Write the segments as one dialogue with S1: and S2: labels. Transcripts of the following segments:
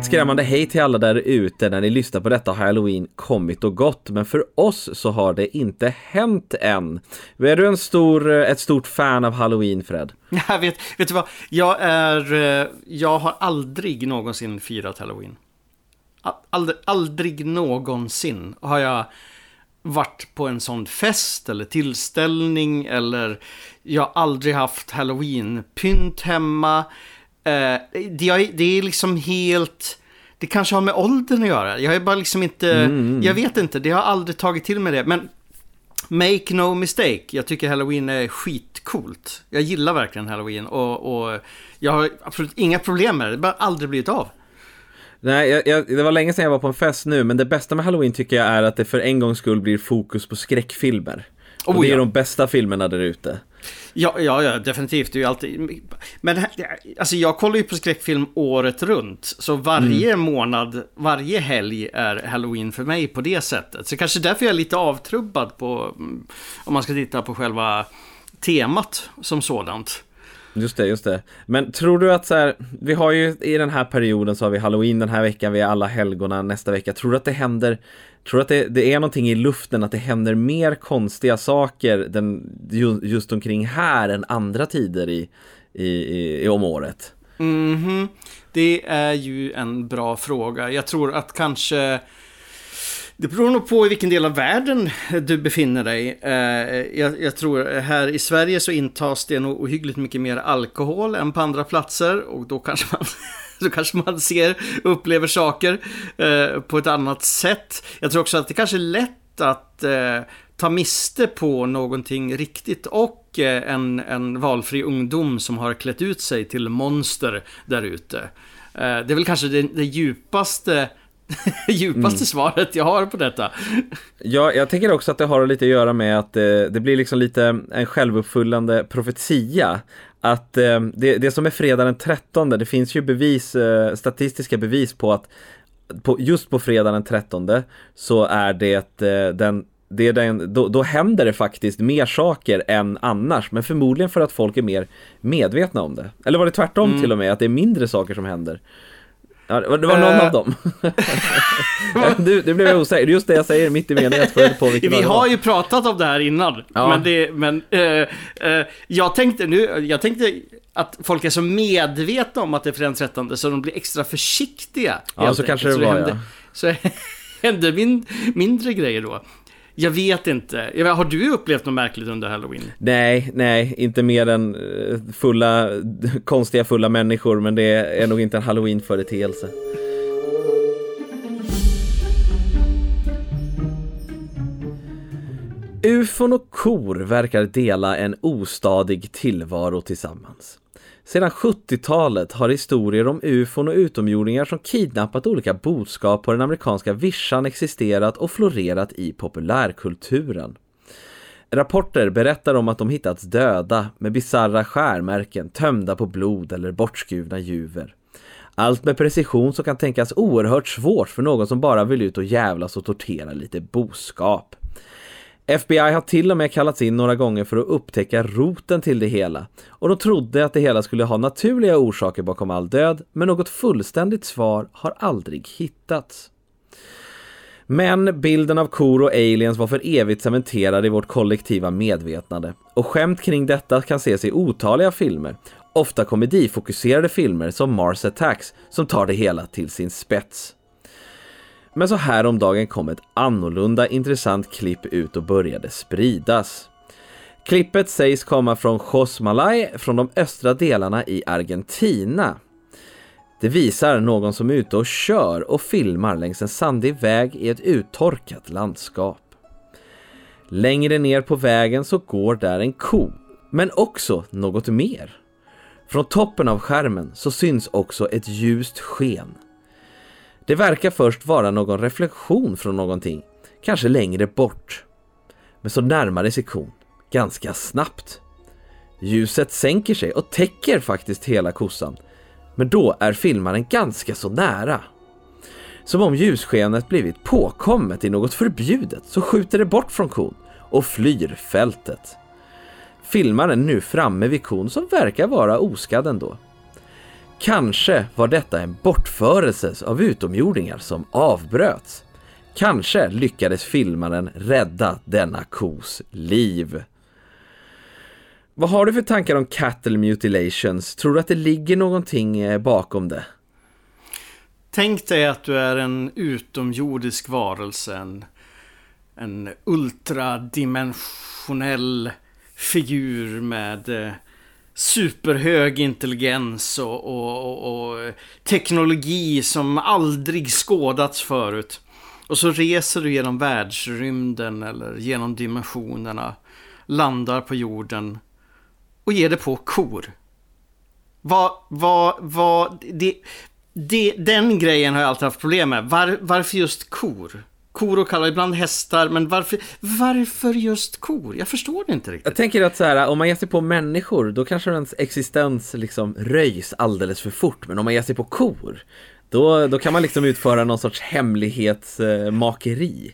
S1: Ett skrämmande hej till alla där ute. När ni lyssnar på detta har halloween kommit och gått, men för oss så har det inte hänt än. Är du en stor, eh, ett stort fan av halloween, Fred?
S2: Jag vet, vet du vad? Jag är, eh, jag har aldrig någonsin firat halloween. Aldrig, aldrig någonsin har jag varit på en sån fest eller tillställning eller jag har aldrig haft halloween-pynt hemma. Eh, det, det är liksom helt... Det kanske har med åldern att göra. Jag är bara liksom inte... Mm. mm. Jag vet inte, det har aldrig tagit till mig det. Men make no mistake, jag tycker halloween är skitcoolt. Jag gillar verkligen halloween och, och jag har absolut inga problem med det. Det har bara aldrig blivit av.
S1: Nej, jag, jag, det var länge sedan jag var på en fest nu, men det bästa med halloween tycker jag är att det för en gångs skull blir fokus på skräckfilmer. Oh, och det är ja. de bästa filmerna där ute.
S2: Ja, ja, ja, definitivt. Det är ju alltid... Men alltså jag kollar ju på skräckfilm året runt. Så varje mm. månad, varje helg är halloween för mig på det sättet. Så kanske därför jag är lite avtrubbad på, mm, om man ska titta på själva temat som sådant.
S1: Just det, just det. Men tror du att så här, vi har ju i den här perioden så har vi halloween den här veckan, vi är alla helgona nästa vecka. Tror du att det händer Tror du att det, det, är någonting i luften att det händer mer konstiga saker den, just omkring här än andra tider i, i, i, i om året?
S2: Mm -hmm. Det är ju en bra fråga. Jag tror att kanske det beror nog på i vilken del av världen du befinner dig. Eh, jag, jag, tror här i Sverige så intas det nog ohyggligt mycket mer alkohol än på andra platser och då kanske man så kanske man ser och upplever saker eh, på ett annat sätt. Jag tror också att det kanske är lätt att eh, ta miste på någonting riktigt och eh, en, en valfri ungdom som har klätt ut sig till monster där ute. Eh, det är väl kanske det, det djupaste djupaste mm. svaret jag har på detta.
S1: Ja, jag tänker också att det har lite att göra med att det, eh, det blir liksom lite en självuppfyllande profetia att eh, det, det som är fredag den 13, det finns ju bevis, eh, statistiska bevis på att på, just på fredag den 13 så är det eh, den det är den, då, då händer det faktiskt mer saker än annars, men förmodligen för att folk är mer medvetna om det. Eller var det tvärtom mm. till och med, att det är mindre saker som händer? Ja, det var någon uh, av dem. du, det blev osäker. Just det jag säger mitt i meningen.
S2: På Vi har ju pratat om det här innan. Ja. Men, det, men uh, uh, jag tänkte nu, jag tänkte att folk är så medvetna om att det är 13 så de blir extra försiktiga.
S1: Ja, så kanske det var
S2: ja. Så händer min, mindre grejer då. Jag vet inte. Har du upplevt något märkligt under halloween?
S1: Nej, nej, inte mer än eh, fulla, konstiga fulla människor, men det är nog inte en halloween-företeelse. Ufon och kor verkar dela en ostadig tillvaro tillsammans. Sedan 70-talet har historier om ufon och utomjordingar som kidnappat olika boskap på den amerikanska vischan existerat och florerat i populärkulturen. Rapporter berättar om att de hittats döda med bizarra skärmärken tömda på blod eller bortskurna juver. Allt med precision som kan tänkas oerhört svårt för någon som bara vill ut och jävlas och tortera lite boskap. FBI har till och med kallats in några gånger för att upptäcka roten till det hela och de trodde att det hela skulle ha naturliga orsaker bakom all död men något fullständigt svar har aldrig hittats. Men bilden av kor och aliens var för evigt cementerad i vårt kollektiva medvetande och skämt kring detta kan ses i otaliga filmer, ofta komedifokuserade filmer som Mars Attacks som tar det hela till sin spets. Men så här om dagen kom ett annorlunda intressant klipp ut och började spridas. Klippet sägs komma från Josmalay från de östra delarna i Argentina. Det visar någon som är ute och kör och filmar längs en sandig väg i ett uttorkat landskap. Längre ner på vägen så går där en ko, men också något mer. Från toppen av skärmen så syns också ett ljust sken. Det verkar först vara någon reflektion från någonting, kanske längre bort. Men så närmar det sig kon, ganska snabbt. Ljuset sänker sig och täcker faktiskt hela kossan. Men då är filmaren ganska så nära. Som om ljusskenet blivit påkommet i något förbjudet så skjuter det bort från kon och flyr fältet. Filmaren nu framme vid kon som verkar vara oskadd ändå. Kanske var detta en bortförelse av utomjordingar som avbröts. Kanske lyckades filmaren rädda denna kos liv. Vad har du för tankar om cattle mutilations? Tror du att det ligger någonting eh, bakom det?
S2: Tänk dig att du är en utomjordisk varelse, en, en ultradimensionell figur med eh, superhög intelligens och, och, och, och, teknologi som aldrig skådats förut. Och så reser du genom världsrymden eller genom dimensionerna, landar på jorden och ger dig på kor. Vad, vad, vad, det, det, den grejen har jag alltid haft problem med. Var, varför just kor? Kor och kalvar, ibland hästar, men varför, varför just kor? Jag förstår det inte riktigt.
S1: Jag tänker att så här, om man ger sig på människor, då kanske ens existens liksom röjs alldeles för fort. Men om man ger sig på kor, då, då kan man liksom utföra någon sorts hemlighetsmakeri.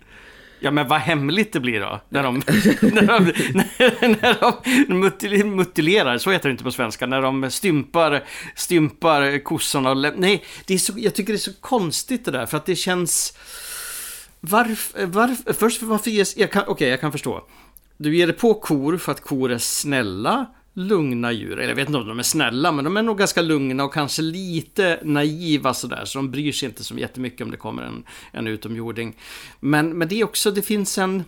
S2: Ja men vad hemligt det blir då. När de, när de, när de mutilerar, så heter det inte på svenska. När de stympar, stympar kossorna. Och nej, det är så, jag tycker det är så konstigt det där. För att det känns... Varför, varför först varför ges... Okej, okay, jag kan förstå. Du ger dig på kor för att kor är snälla lugna djur. Eller jag vet inte om de är snälla, men de är nog ganska lugna och kanske lite naiva sådär. Så de bryr sig inte så jättemycket om det kommer en, en utomjording. Men, men det är också, det finns en...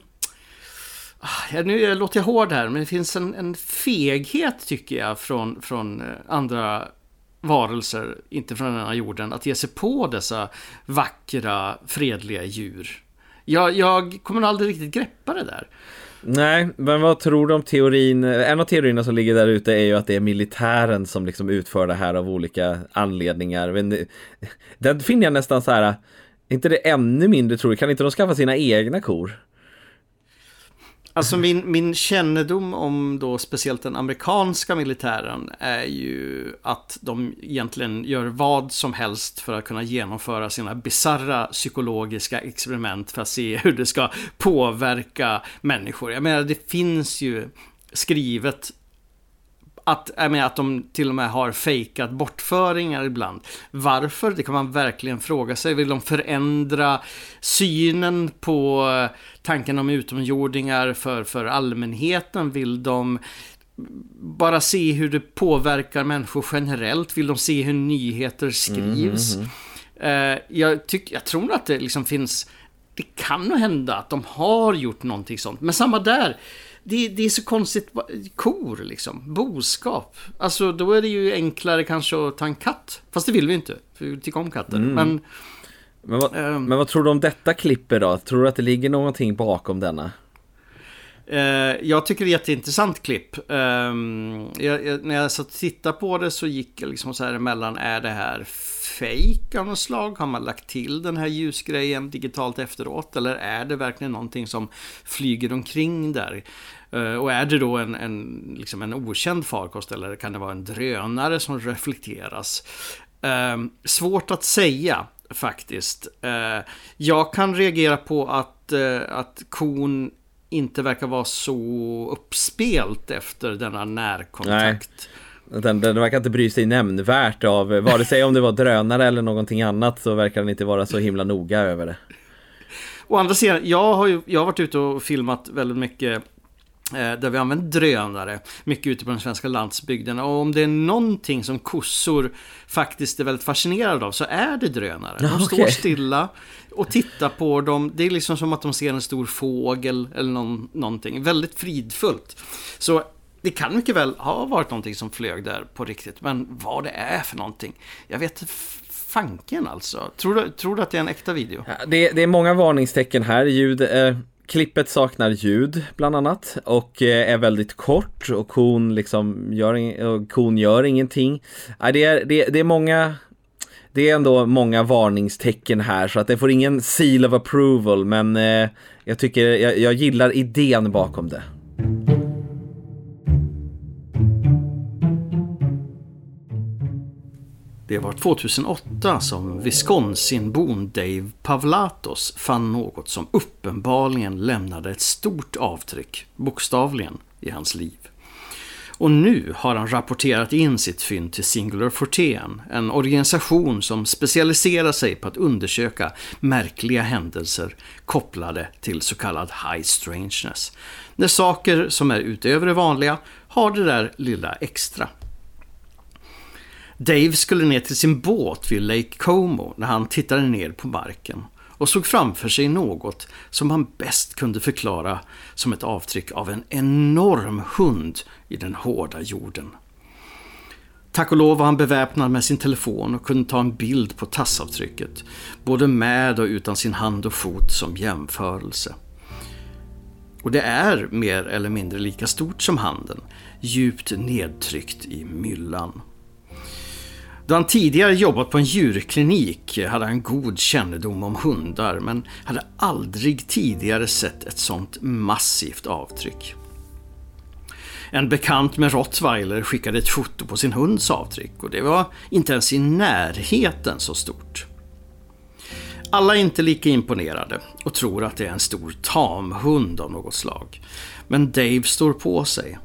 S2: Ah, nu låter jag hård här, men det finns en, en feghet tycker jag från, från eh, andra varelser, inte från den här jorden, att ge sig på dessa vackra, fredliga djur. Jag, jag kommer aldrig riktigt greppa det där.
S1: Nej, men vad tror du om teorin? En av teorierna som ligger där ute är ju att det är militären som liksom utför det här av olika anledningar. Men eh, den finner jag nästan så här, eh, inte det ännu mindre tror jag, kan inte de skaffa sina egna kor?
S2: Alltså min, min kännedom om då speciellt den amerikanska militären är ju att de egentligen gör vad som helst för att kunna genomföra sina bizarra psykologiska experiment för att se hur det ska påverka människor. Jag menar, det finns ju skrivet att, jag menar, att de till och med har fejkat bortföringar ibland. Varför? Det kan man verkligen fråga sig. Vill de förändra synen på tanken om utomjordingar för, för allmänheten? Vill de bara se hur det påverkar människor generellt? Vill de se hur nyheter skrivs? Mm, mm, mm. Jag, tyck, jag tror att det liksom finns... Det kan nog hända att de har gjort någonting sånt. Men samma där det, det, är så konstigt. Kor liksom. Boskap. Alltså då är det ju enklare kanske att ta en katt. Fast det vill vi inte. För vi tycker om katter. Mm. Men,
S1: men, vad, ähm, men vad tror du om detta klippet då? Tror du att det ligger någonting bakom denna?
S2: Uh, jag tycker det är ett jätteintressant klipp. Um, jag, jag, när jag satt och tittade på det så gick jag liksom så här emellan. Är det här fake av något slag? Har man lagt till den här ljusgrejen digitalt efteråt? Eller är det verkligen någonting som flyger omkring där? Eh, och är det då en, en, liksom en okänd farkost eller kan det vara en drönare som reflekteras? Ehm, svårt att säga faktiskt. Eh, jag kan reagera på att, eh, att kon inte verkar vara så uppspelt efter denna närkontakt.
S1: Nej. Den, den verkar inte bry sig nämnvärt av vare sig om det var drönare eller någonting annat så verkar den inte vara så himla noga över det.
S2: Å andra sidan, jag har ju jag har varit ute och filmat väldigt mycket där vi använder drönare, mycket ute på den svenska landsbygden. Och om det är någonting som kossor faktiskt är väldigt fascinerade av så är det drönare. De okay. står stilla och tittar på dem. Det är liksom som att de ser en stor fågel eller någon, någonting. Väldigt fridfullt. Så det kan mycket väl ha varit någonting som flög där på riktigt. Men vad det är för någonting, jag vet fanken alltså. Tror du, tror du att det är en äkta video?
S1: Det, det, är många varningstecken här. Ljud eh, Klippet saknar ljud bland annat och eh, är väldigt kort och kon liksom gör, och kon gör ingenting. Det är, det, det är många det är ändå många varningstecken här så att det får ingen seal of approval men eh, jag tycker jag, jag gillar idén bakom det.
S2: Det var 2008 som Wisconsinbon Dave Pavlatos fann något som uppenbarligen lämnade ett stort avtryck, bokstavligen, i hans liv. Och nu har han rapporterat in sitt fynd till Singular Fortean, en organisation som specialiserar sig på att undersöka märkliga händelser kopplade till så kallad high strangeness. När saker som är utöver det vanliga har det där lilla extra. Dave skulle ner till sin båt vid Lake Como när han tittade ner på marken och såg framför sig något som han bäst kunde förklara som ett avtryck av en enorm hund i den hårda jorden. Tack och lov var han beväpnad med sin telefon och kunde ta en bild på tassavtrycket, både med och utan sin hand och fot som jämförelse. Och det är mer eller mindre lika stort som handen, djupt nedtryckt i myllan. Då han tidigare jobbat på en djurklinik hade han god kännedom om hundar men hade aldrig tidigare sett ett sånt massivt avtryck. En bekant med rottweiler skickade ett foto på sin hunds avtryck och det var inte ens i närheten så stort. Alla är inte lika imponerade och tror att det är en stor tamhund av något slag. Men Dave står på sig.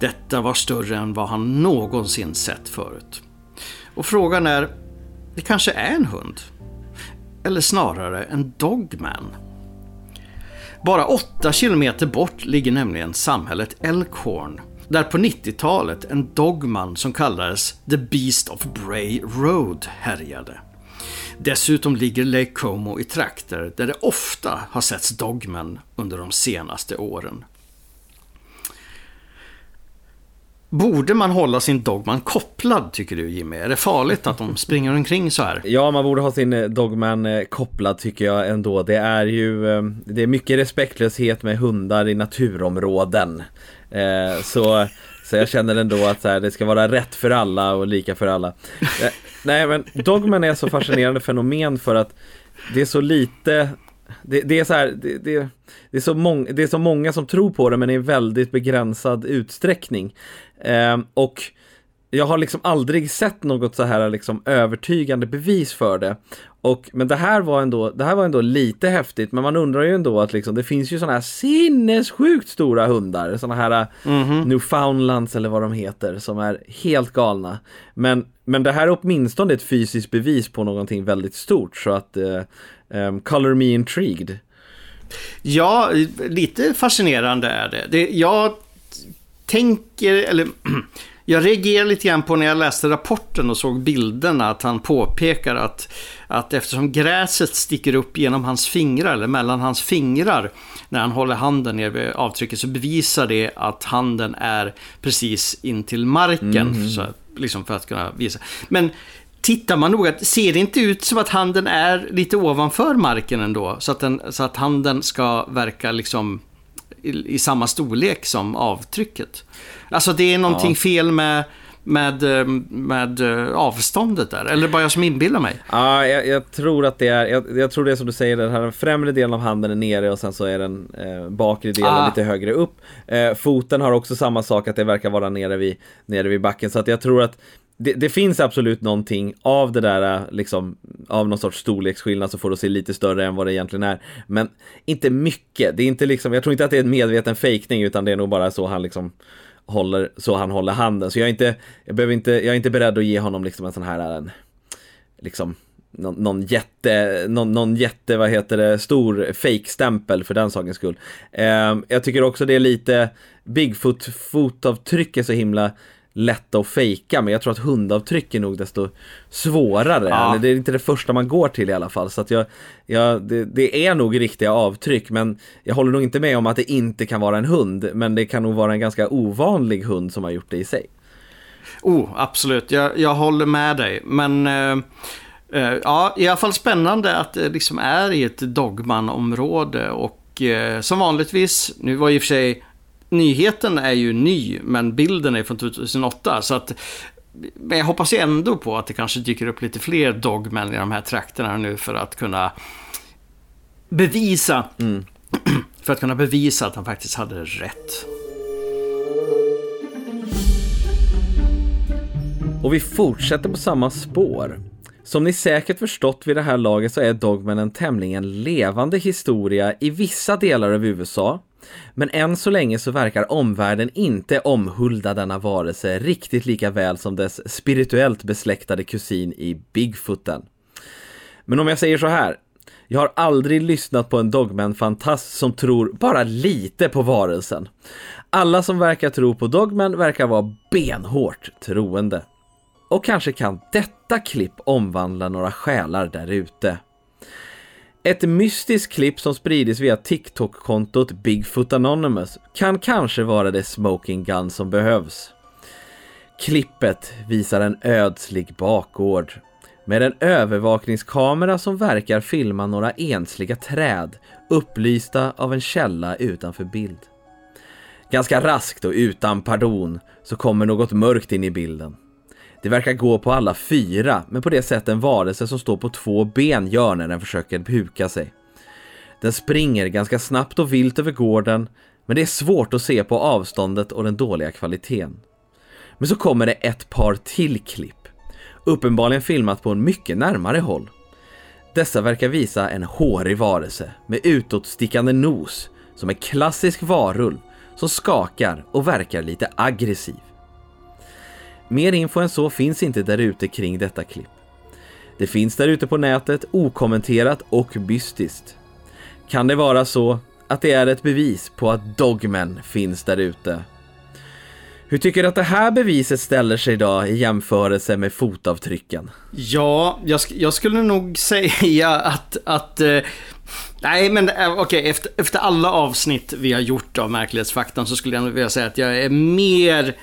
S2: Detta var större än vad han någonsin sett förut. Och frågan är, det kanske är en hund? Eller snarare en dogman? Bara 8 kilometer bort ligger nämligen samhället Elkhorn, där på 90-talet en dogman som kallades The Beast of Bray Road härjade. Dessutom ligger Lake Como i trakter där det ofta har setts dogmen under de senaste åren. Borde man hålla sin Dogman kopplad tycker du Jimmy? Är det farligt att de springer omkring så här?
S1: Ja, man borde ha sin eh, Dogman eh, kopplad tycker jag ändå. Det är ju eh, det är mycket respektlöshet med hundar i naturområden. Så, så jag känner ändå att här, det ska vara rätt för alla och lika för alla. Nej, men Dogman är så fascinerande fenomen för att det är så lite det, det, är så här, det, det, det, är så mång, det är så många som tror på det men i väldigt begränsad utsträckning. Eh, och jag har liksom aldrig sett något så här liksom övertygande bevis för det. Och, men det här, var ändå, det här var ändå lite häftigt, men man undrar ju ändå att liksom, det finns ju sådana här sinnessjukt stora hundar, sådana här mm -hmm. Newfoundlands eller vad de heter, som är helt galna. Men, men det här är åtminstone ett fysiskt bevis på någonting väldigt stort, så att eh, um, Color Me Intrigued.
S2: Ja, lite fascinerande är det. det jag tänker, eller jag reagerade lite grann på när jag läste rapporten och såg bilderna att han påpekar att, att eftersom gräset sticker upp genom hans fingrar, eller mellan hans fingrar, när han håller handen ner vid avtrycket så bevisar det att handen är precis in till marken. Mm. Så, liksom för att kunna visa. Men tittar man noga, ser det inte ut som att handen är lite ovanför marken ändå? Så att, den, så att handen ska verka liksom i, i samma storlek som avtrycket. Alltså det är någonting ja. fel med med, eh, med eh, avståndet där? Eller bara jag som inbillar mig?
S1: Ja, jag, jag tror att det är, jag, jag, tror det är som du säger, den här främre delen av handen är nere och sen så är den eh, bakre delen ah. lite högre upp. Eh, foten har också samma sak, att det verkar vara nere vid, nere vid backen. Så att jag tror att det, det, finns absolut någonting av det där, äh, liksom, av någon sorts storleksskillnad så får det se lite större än vad det egentligen är. Men inte mycket, det är inte liksom, jag tror inte att det är en medveten fejkning utan det är nog bara så han liksom håller, så han håller handen. Så jag är inte, jag behöver inte, jag är inte beredd att ge honom liksom en sån här, äh, en, liksom, någon, någon jätte, någon, någon jätte, vad heter det, stor fake-stämpel för den sakens skull. Eh, jag tycker också det är lite, Bigfoot-fotavtryck är så himla lätta att fejka men jag tror att hundavtryck är nog desto svårare. Ja. Eller det är inte det första man går till i alla fall. Så att jag, jag, det, det, är nog riktiga avtryck men jag håller nog inte med om att det inte kan vara en hund. Men det kan nog vara en ganska ovanlig hund som har gjort det i sig.
S2: Oh, absolut. Jag, jag håller med dig. Men eh, eh, ja, i alla fall spännande att det liksom är i ett dogman-område och eh, som vanligtvis, nu var i och för sig nyheten är ju ny, men bilden är från 2008. Så att, men jag hoppas ju ändå på att det kanske dyker upp lite fler dogmän i de här trakterna nu för att kunna bevisa mm. för att kunna bevisa att han faktiskt hade rätt.
S1: Och vi fortsätter på samma spår. Som ni säkert förstått vid det här laget så är Dogman en tämligen levande historia i vissa delar av USA men än så länge så verkar omvärlden inte omhulda denna varelse riktigt lika väl som dess spirituellt besläktade kusin i Bigfooten. Men om jag säger så här, jag har aldrig lyssnat på en Dogman-fantast som tror bara lite på varelsen. Alla som verkar tro på Dogman verkar vara benhårt troende. Och kanske kan detta klipp omvandla några själar där ute. Ett mystiskt klipp som spridits via TikTok-kontot Bigfoot Anonymous kan kanske vara det smoking gun som behövs. Klippet visar en ödslig bakgård med en övervakningskamera som verkar filma några ensliga träd upplysta av en källa utanför bild. Ganska raskt och utan pardon så kommer något mörkt in i bilden. Det verkar gå på alla fyra, men på det sätt en varelse som står på två ben gör när den försöker huka sig. Den springer ganska snabbt och vilt över gården, men det är svårt att se på avståndet och den dåliga kvaliteten. Men så kommer det ett par till klipp, uppenbarligen filmat på en mycket närmare håll. Dessa verkar visa en hårig varelse med utåtstickande nos, som en klassisk varulv som skakar och verkar lite aggressiv. Mer info än så finns inte där ute kring detta klipp. Det finns där ute på nätet okommenterat och mystiskt. Kan det vara så att det är ett bevis på att Dogmen finns där ute? Hur tycker du att det här beviset ställer sig idag i jämförelse med fotavtrycken?
S2: Ja, jag, sk jag skulle nog säga att, att eh, Nej, men eh, okej, okay, efter, efter alla avsnitt vi har gjort av Märklighetsfaktan så skulle jag nog vilja säga att jag är mer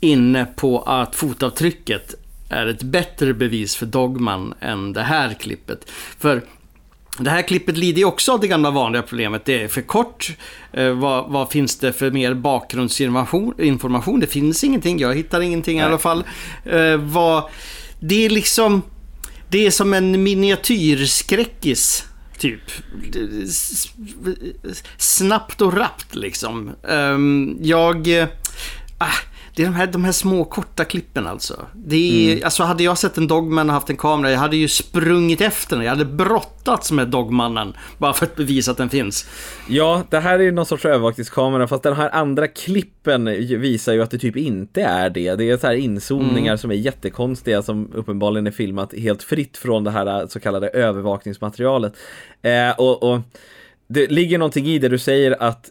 S2: inne på att fotavtrycket är ett bättre bevis för Dogman än det här klippet. För det här klippet lider ju också av det gamla vanliga problemet. Det är för kort. Eh, vad, vad, finns det för mer bakgrundsinformation? Information? Det finns ingenting. Jag hittar ingenting Nej. i alla fall. Eh, vad, det är liksom... Det är som en miniatyrskräckis. Typ. Snabbt och rappt liksom. Um, jag... Uh, det är de här, de här små korta klippen alltså. Det är, mm. Alltså hade jag sett en Dogman och haft en kamera, jag hade ju sprungit efter den. Jag hade brottats med Dogmannen. Bara för att bevisa att den finns.
S1: Ja, det här är någon sorts övervakningskamera, fast den här andra klippen visar ju att det typ inte är det. Det är så här inzoomningar mm. som är jättekonstiga, som uppenbarligen är filmat helt fritt från det här så kallade övervakningsmaterialet. Eh, och, och det ligger någonting i det du säger att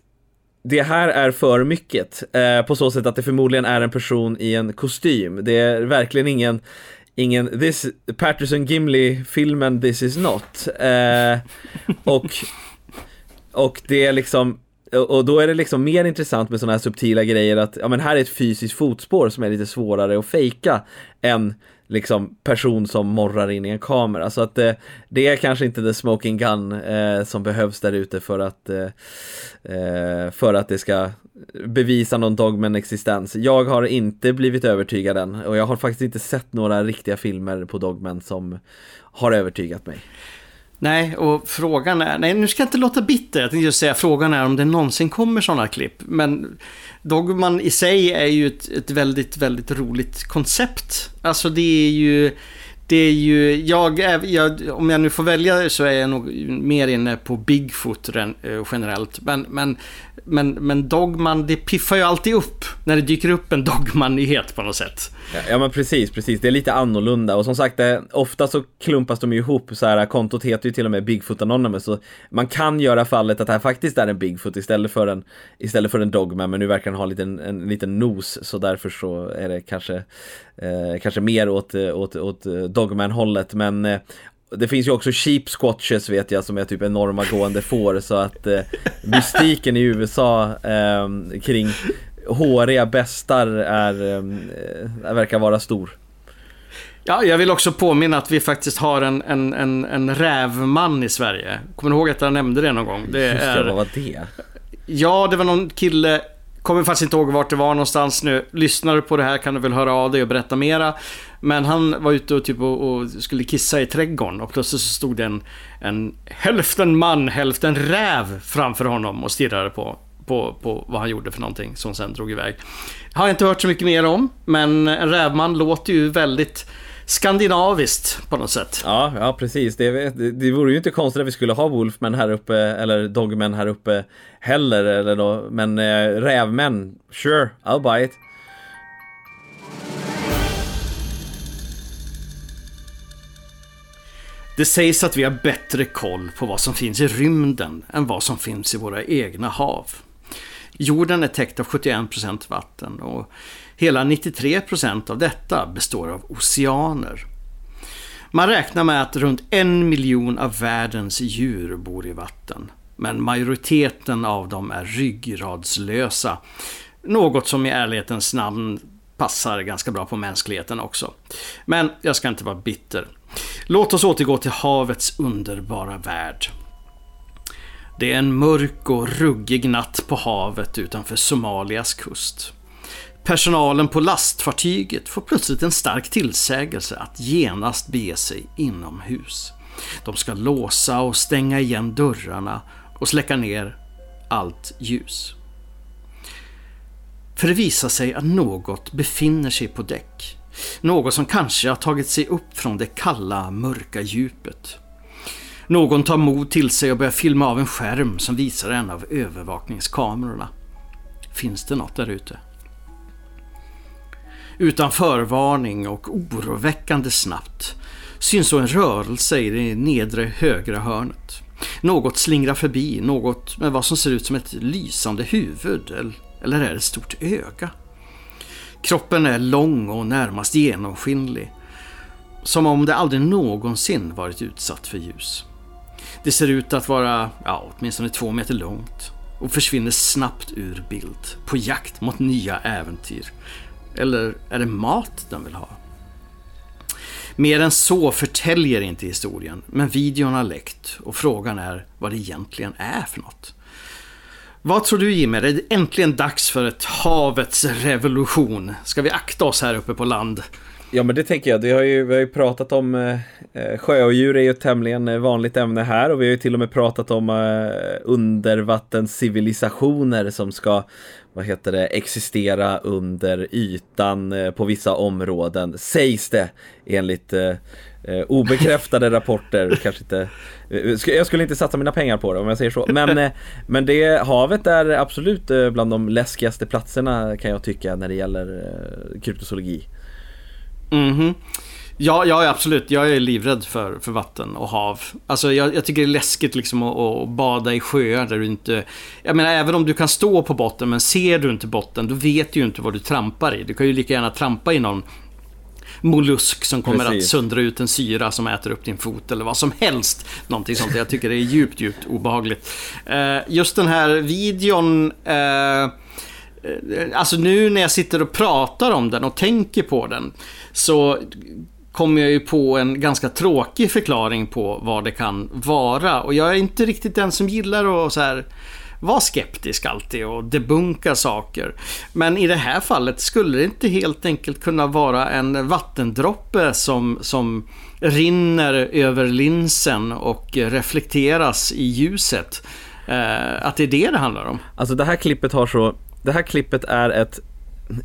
S1: det här är för mycket eh, på så sätt att det förmodligen är en person i en kostym. Det är verkligen ingen ingen this Patterson Gimli filmen This is not. Eh, och, och det är liksom och då är det liksom mer intressant med sådana här subtila grejer att, ja men här är ett fysiskt fotspår som är lite svårare att fejka än liksom person som morrar in i en kamera. Så att det, det är kanske inte the smoking gun eh, som behövs där ute för att eh, eh, för att det ska bevisa någon dogmen existens. Jag har inte blivit övertygad än och jag har faktiskt inte sett några riktiga filmer på dogmen som har övertygat mig.
S2: Nej, och frågan är, nej nu ska jag inte låta bitter, jag tänkte just säga frågan är om det någonsin kommer sådana klipp. Men Dogman i sig är ju ett, ett väldigt, väldigt roligt koncept. Alltså det är ju, det är ju, jag, jag, om jag nu får välja så är jag nog mer inne på Bigfoot eh, generellt. Men, men men, men Dogman, det piffar ju alltid upp när det dyker upp en Dogman-nyhet på något sätt.
S1: Ja, men precis, precis. Det är lite annorlunda och som sagt, det, ofta så klumpas de ju ihop så här. Kontot heter ju till och med Bigfoot Anonymous så man kan göra fallet att det här faktiskt är en Bigfoot istället för en, istället för en Dogman, men nu verkar den ha en liten, en liten nos så därför så är det kanske, eh, kanske mer åt, eh, åt, åt Dogman-hållet. Men eh, det finns ju också cheap squatches vet jag som är typ enorma gående får så att eh, mystiken i USA eh, kring håriga bestar är, eh, verkar vara stor.
S2: Ja, jag vill också påminna att vi faktiskt har en, en, en, en rävman i Sverige. Kommer du ihåg att jag nämnde det någon gång? Det
S1: Just är... vad var det?
S2: Ja, det var någon kille Kommer faktiskt inte ihåg vart det var någonstans nu. Lyssnar du på det här kan du väl höra av dig och berätta mera. Men han var ute och, typ och, och skulle kissa i trädgården och plötsligt så stod det en, en hälften man, hälften räv framför honom och stirrade på, på, på vad han gjorde för någonting som sen drog iväg. Har jag inte hört så mycket mer om, men en rävman låter ju väldigt skandinaviskt på något sätt.
S1: Ja, ja precis. Det, det, det vore ju inte konstigt att vi skulle ha Wolfman här uppe, eller Dogmen här uppe heller, eller då, men eh, rävmän, sure, I'll buy it.
S2: Det sägs att vi har bättre koll på vad som finns i rymden än vad som finns i våra egna hav. Jorden är täckt av 71% vatten och hela 93 procent av detta består av oceaner. Man räknar med att runt en miljon av världens djur bor i vatten. Men majoriteten av dem är ryggradslösa. Något som i ärlighetens namn passar ganska bra på mänskligheten också. Men jag ska inte vara bitter. Låt oss återgå till havets underbara värld. Det är en mörk och ruggig natt på havet utanför Somalias kust. Personalen på lastfartyget får plötsligt en stark tillsägelse att genast bege sig inomhus. De ska låsa och stänga igen dörrarna och släcka ner allt ljus. För det visar sig att något befinner sig på däck. Något som kanske har tagit sig upp från det kalla, mörka djupet. Någon tar mod till sig och börjar filma av en skärm som visar en av övervakningskamerorna. Finns det något där ute? Utan förvarning och oroväckande snabbt syns så en rörelse i det nedre högra hörnet. Något slingrar förbi, något med vad som ser ut som ett lysande huvud eller är det ett stort öga? Kroppen är lång och närmast genomskinlig. Som om det aldrig någonsin varit utsatt för ljus. Det ser ut att vara, ja, åtminstone två meter långt och försvinner snabbt ur bild på jakt mot nya äventyr. Eller är det mat den vill ha? Mer än så förtäljer inte historien, men videon har läckt och frågan är vad det egentligen är för något. Vad tror du Jimmy, är det äntligen dags för ett havets revolution? Ska vi akta oss här uppe på land?
S1: Ja men det tänker jag, vi har ju, vi har ju pratat om eh, eh sjöodjur är ju ett tämligen eh, vanligt ämne här och vi har ju till och med pratat om eh, undervattenscivilisationer som ska vad heter det, existera under ytan eh, på vissa områden, sägs det enligt eh, eh obekräftade rapporter. Kanske inte, jag skulle inte satsa mina pengar på det om jag säger så. Men, men det, havet är absolut bland de läskigaste platserna kan jag tycka när det gäller kryptozoologi.
S2: Mm -hmm. Ja, ja, absolut. Jag är livrädd för, för vatten och hav. Alltså, jag, jag tycker det är läskigt liksom att, att, bada i sjöar där du inte... Jag menar, även om du kan stå på botten, men ser du inte botten, då vet du ju inte vad du trampar i. Du kan ju lika gärna trampa i någon mollusk som kommer Precis. att söndra ut en syra som äter upp din fot eller vad som helst. Någonting sånt. Jag tycker det är djupt, djupt obehagligt. Uh, just den här videon uh, Eh, alltså nu när jag sitter och pratar om den och tänker på den så kommer jag ju på en ganska tråkig förklaring på vad det kan vara. Och jag är inte riktigt den som gillar att så här vara skeptisk alltid och debunka saker. Men i det här fallet skulle det inte helt enkelt kunna vara en vattendroppe som, som rinner över linsen och reflekteras i ljuset. Eh, att det är det det handlar om.
S1: Alltså det här klippet har så det här klippet är ett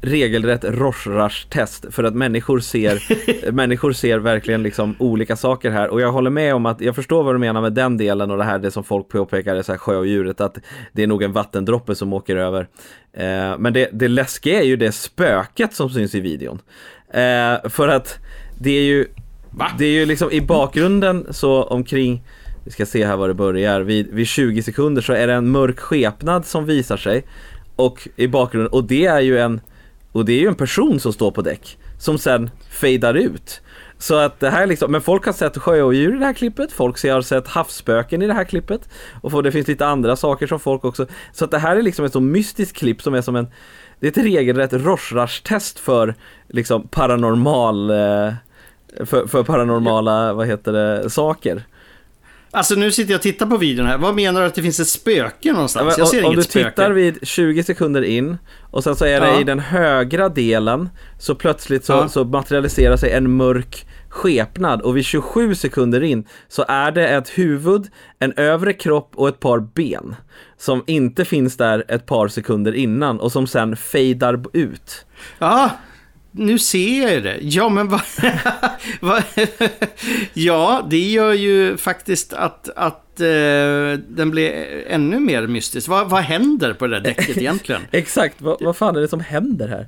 S1: regelrätt Rorschach-test för att människor ser, människor ser verkligen liksom olika saker här och jag håller med om att jag förstår vad du menar med den delen och det här det som folk påpekar är så här sjöodjuret att det är nog en vattendroppe som åker över. Eh, men det, det läskiga är ju det spöket som syns i videon. Eh, för att det är ju Va? Det är ju liksom i bakgrunden så omkring vi ska se här var det börjar. Vid, vid 20 sekunder så är det en mörk skepnad som visar sig. Och i bakgrunden, och det är ju en och det är ju en person som står på däck som sen fejdar ut. Så att det här liksom, men folk har sett sjöodjur i det här klippet, folk har sett havsspöken i det här klippet och det finns lite andra saker som folk också, så att det här är liksom ett så mystiskt klipp som är som en, det är ett regelrätt Rorschach-test för liksom paranormal, eh, för, för paranormala, vad heter det, saker.
S2: Alltså nu sitter jag och tittar på videon här. Vad menar du att det finns ett spöke någonstans?
S1: jag ser om, inget du spöke. tittar vid 20 sekunder in och sen så är det ja. i den högra delen så plötsligt så, ja. så materialiserar sig en mörk skepnad och vid 27 sekunder in så är det ett huvud, en övre kropp och ett par ben som inte finns där ett par sekunder innan och som sen fejdar ut.
S2: Ja, nu ser jag det. Ja, men vad... va, ja, det gör ju faktiskt att, att uh, den blir ännu mer mystisk. Va, vad händer på det där däcket egentligen?
S1: Exakt, vad, vad fan är det som händer här?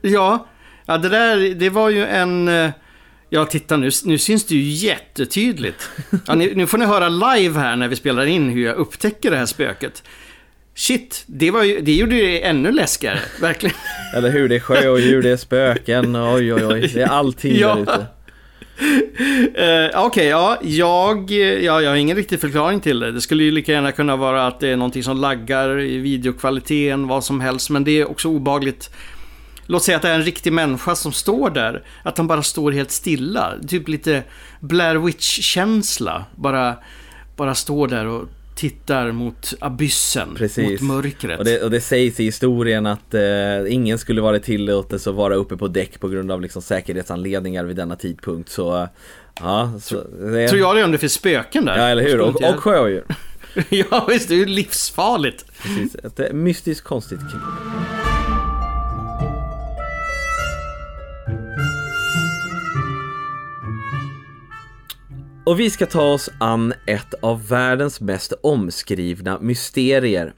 S2: Ja, ja det där, det var ju en... Uh, Ja, titta nu, nu syns det ju jättetydligt. Ja, ni, nu får ni höra live här när vi spelar in hur jag upptäcker det här spöket. Shit, det, var ju, det gjorde det ännu läskigare, verkligen.
S1: Eller hur, det är sjöodjur, det är spöken, oj oj oj, det är allting ja. där ute.
S2: Uh, Okej, okay, ja, jag, ja, jag har ingen riktig förklaring till det. Det skulle ju lika gärna kunna vara att det är någonting som laggar i videokvaliteten, vad som helst. Men det är också obagligt Låt säga att det är en riktig människa som står där. Att han bara står helt stilla. Typ lite Blair Witch-känsla. Bara, bara står där och tittar mot abyssen, Precis. mot mörkret.
S1: Och det, och det sägs i historien att eh, ingen skulle vara tillåtet att vara uppe på däck på grund av liksom, säkerhetsanledningar vid denna tidpunkt. Så, ja, så
S2: det... Tror jag det om det finns spöken där.
S1: Ja, eller hur. Och, och sjödjur.
S2: ja, visst. Det är ju livsfarligt.
S1: Precis. Ett eh, mystiskt konstigt krig. Och vi ska ta oss an ett av världens mest omskrivna mysterier.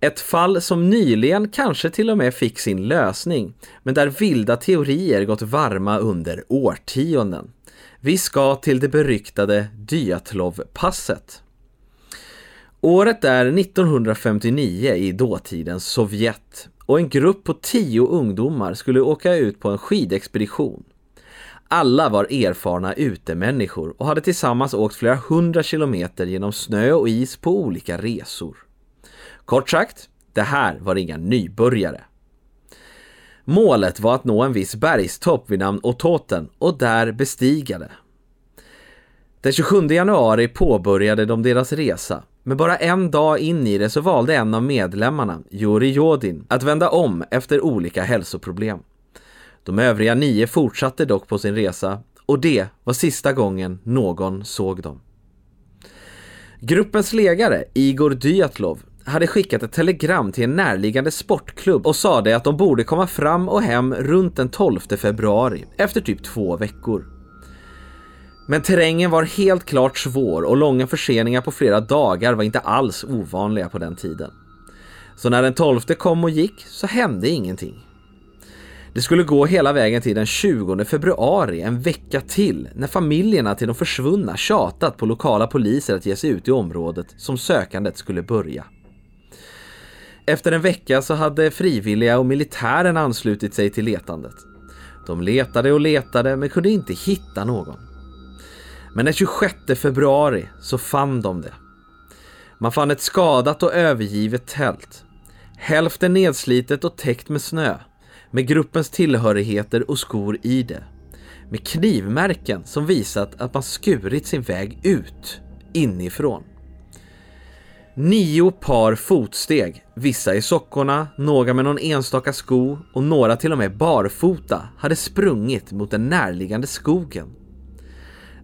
S1: Ett fall som nyligen kanske till och med fick sin lösning, men där vilda teorier gått varma under årtionden. Vi ska till det beryktade Dyatlovpasset. Året är 1959 i dåtidens Sovjet och en grupp på tio ungdomar skulle åka ut på en skidexpedition. Alla var erfarna utemänniskor och hade tillsammans åkt flera hundra kilometer genom snö och is på olika resor. Kort sagt, det här var inga nybörjare. Målet var att nå en viss bergstopp vid namn Ototen och där bestiga det. Den 27 januari påbörjade de deras resa, men bara en dag in i det så valde en av medlemmarna, Juri Jodin, att vända om efter olika hälsoproblem. De övriga nio fortsatte dock på sin resa och det var sista gången någon såg dem. Gruppens ledare, Igor Dyatlov, hade skickat ett telegram till en närliggande sportklubb och sade att de borde komma fram och hem runt den 12 februari, efter typ två veckor. Men terrängen var helt klart svår och långa förseningar på flera dagar var inte alls ovanliga på den tiden. Så när den 12 kom och gick så hände ingenting. Det skulle gå hela vägen till den 20 februari, en vecka till, när familjerna till de försvunna tjatat på lokala poliser att ge sig ut i området som sökandet skulle börja. Efter en vecka så hade frivilliga och militären anslutit sig till letandet. De letade och letade men kunde inte hitta någon. Men den 26 februari så fann de det. Man fann ett skadat och övergivet tält. Hälften nedslitet och täckt med snö med gruppens tillhörigheter och skor i det. Med knivmärken som visat att man skurit sin väg ut inifrån. Nio par fotsteg, vissa i sockorna, några med någon enstaka sko och några till och med barfota, hade sprungit mot den närliggande skogen.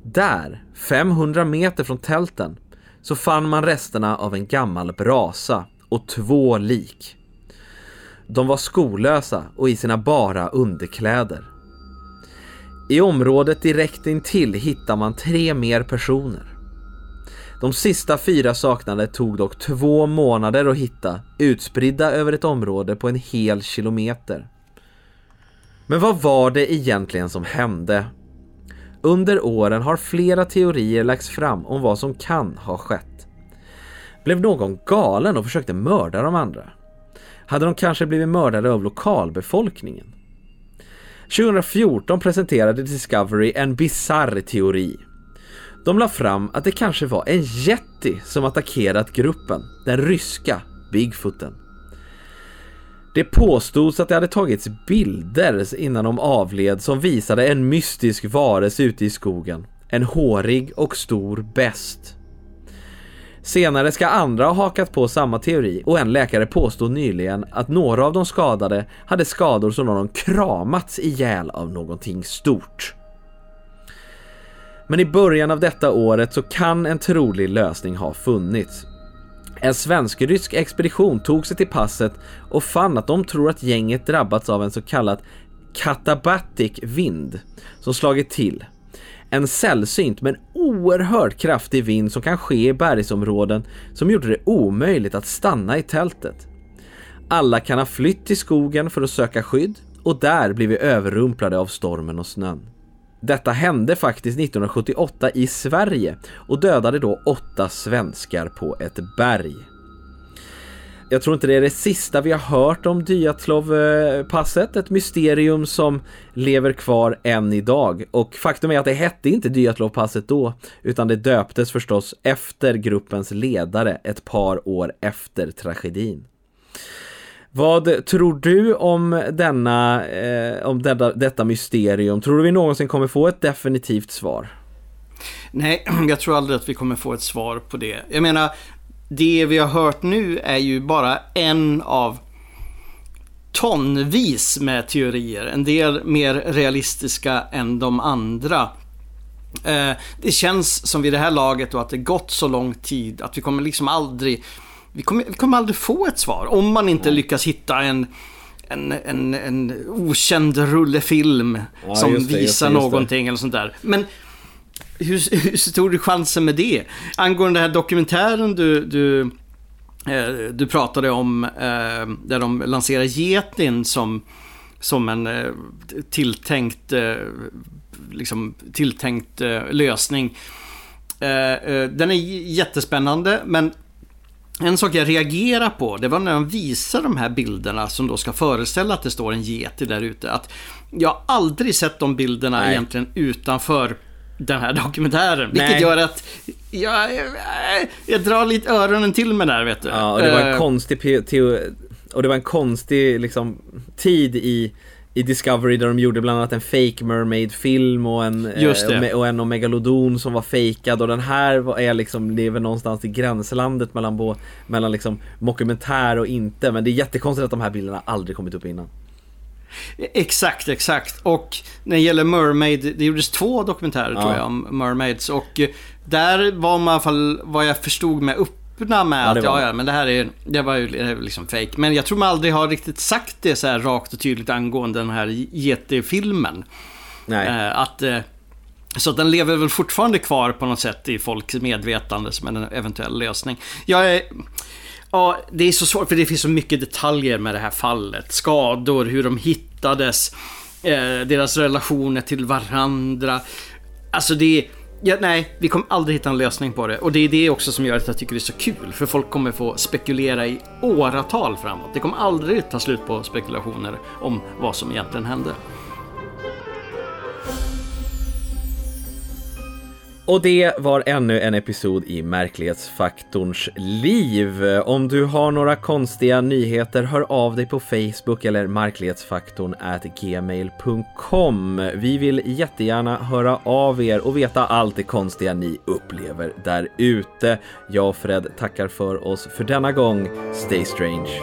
S1: Där, 500 meter från tälten, så fann man resterna av en gammal brasa och två lik. De var skolösa och i sina bara underkläder. I området direkt intill hittar man tre mer personer. De sista fyra saknade tog dock två månader att hitta, utspridda över ett område på en hel kilometer. Men vad var det egentligen som hände? Under åren har flera teorier lagts fram om vad som kan ha skett. Blev någon galen och försökte mörda de andra? Hade de kanske blivit mördade av lokalbefolkningen. 2014 presenterade Discovery en bizarr teori. De la fram att det kanske var en jätti som attackerat gruppen, den ryska Bigfooten. Det påstods att det hade tagits bilder innan de avled som visade en mystisk varelse ute i skogen. En hårig och stor bäst. Senare ska andra ha hakat på samma teori och en läkare påstod nyligen att några av de skadade hade skador som om de kramats ihjäl av någonting stort. Men i början av detta året så kan en trolig lösning ha funnits. En svensk-rysk expedition tog sig till passet och fann att de tror att gänget drabbats av en så kallad katabatic vind som slagit till. En sällsynt men oerhört kraftig vind som kan ske i bergsområden som gjorde det omöjligt att stanna i tältet. Alla kan ha flytt till skogen för att söka skydd och där blir vi överrumplade av stormen och snön. Detta hände faktiskt 1978 i Sverige och dödade då åtta svenskar på ett berg. Jag tror inte det är det sista vi har hört om Dyatlov-passet, ett mysterium som lever kvar än idag. Och faktum är att det hette inte Dyatlov-passet då, utan det döptes förstås efter gruppens ledare ett par år efter tragedin. Vad tror du om denna, eh, om detta, detta mysterium? Tror du vi någonsin kommer få ett definitivt svar?
S2: Nej, jag tror aldrig att vi kommer få ett svar på det. Jag menar, det vi har hört nu är ju bara en av tonvis med teorier. En del mer realistiska än de andra. Eh, det känns som vid det här laget och att det gått så lång tid att vi kommer liksom aldrig vi kommer, vi kommer aldrig få ett svar om man inte lyckas hitta en en, en, en okänd rullefilm ja, som det, visar det, någonting eller sånt där. Men hur, hur stor är chansen med det? Angående den här dokumentären du, du, eh, du pratade om, eh, där de lanserar getin som, som en eh, tilltänkt, liksom, tilltänkt lösning. Den är jättespännande, men en sak jag reagerar på, det var när de visar de här bilderna som då ska föreställa att det står en geti där ute. Att jag har aldrig sett de bilderna Nej. egentligen utanför den här dokumentären. Vilket Nej. gör att jag, jag, jag, drar lite öronen till mig där, vet du.
S1: Ja, och det var en uh, konstig och det var en konstig liksom, tid i i Discovery där de gjorde bland annat en fake Mermaid-film och en, eh, och en om Megalodon som var fejkad och den här är liksom, lever någonstans i gränslandet mellan, mellan liksom mockumentär och inte men det är jättekonstigt att de här bilderna aldrig kommit upp innan.
S2: Exakt, exakt. Och när det gäller Mermaid, det gjordes två dokumentärer ja. tror jag om Mermaids och där var man i alla fall, vad jag förstod med öppna med ja, att ja, ja, men det här är, det var ju liksom fake. Men jag tror man aldrig har riktigt sagt det så här rakt och tydligt angående den här. Nej. Eh, att, eh, så den lever väl fortfarande kvar på något sätt i folks medvetande som en eventuell lösning. Jag är... Ja, det är så svårt för det finns så mycket detaljer med det här fallet. Skador, hur de hittades, eh, deras relationer till varandra. Alltså det är Ja, nej, vi kommer aldrig hitta en lösning på det. Och det är det också som gör att jag tycker det är så kul. För folk kommer få spekulera i åratal framåt. Det kommer aldrig ta slut på spekulationer om vad som egentligen hände.
S1: Och det var ännu en episod i Märklighetsfaktorns liv. Om du har några konstiga nyheter, hör av dig på Facebook eller marklighetsfaktorn gmail.com. Vi vill jättegärna höra av er och veta allt det konstiga ni upplever där ute. Jag och Fred tackar för oss för denna gång. Stay strange.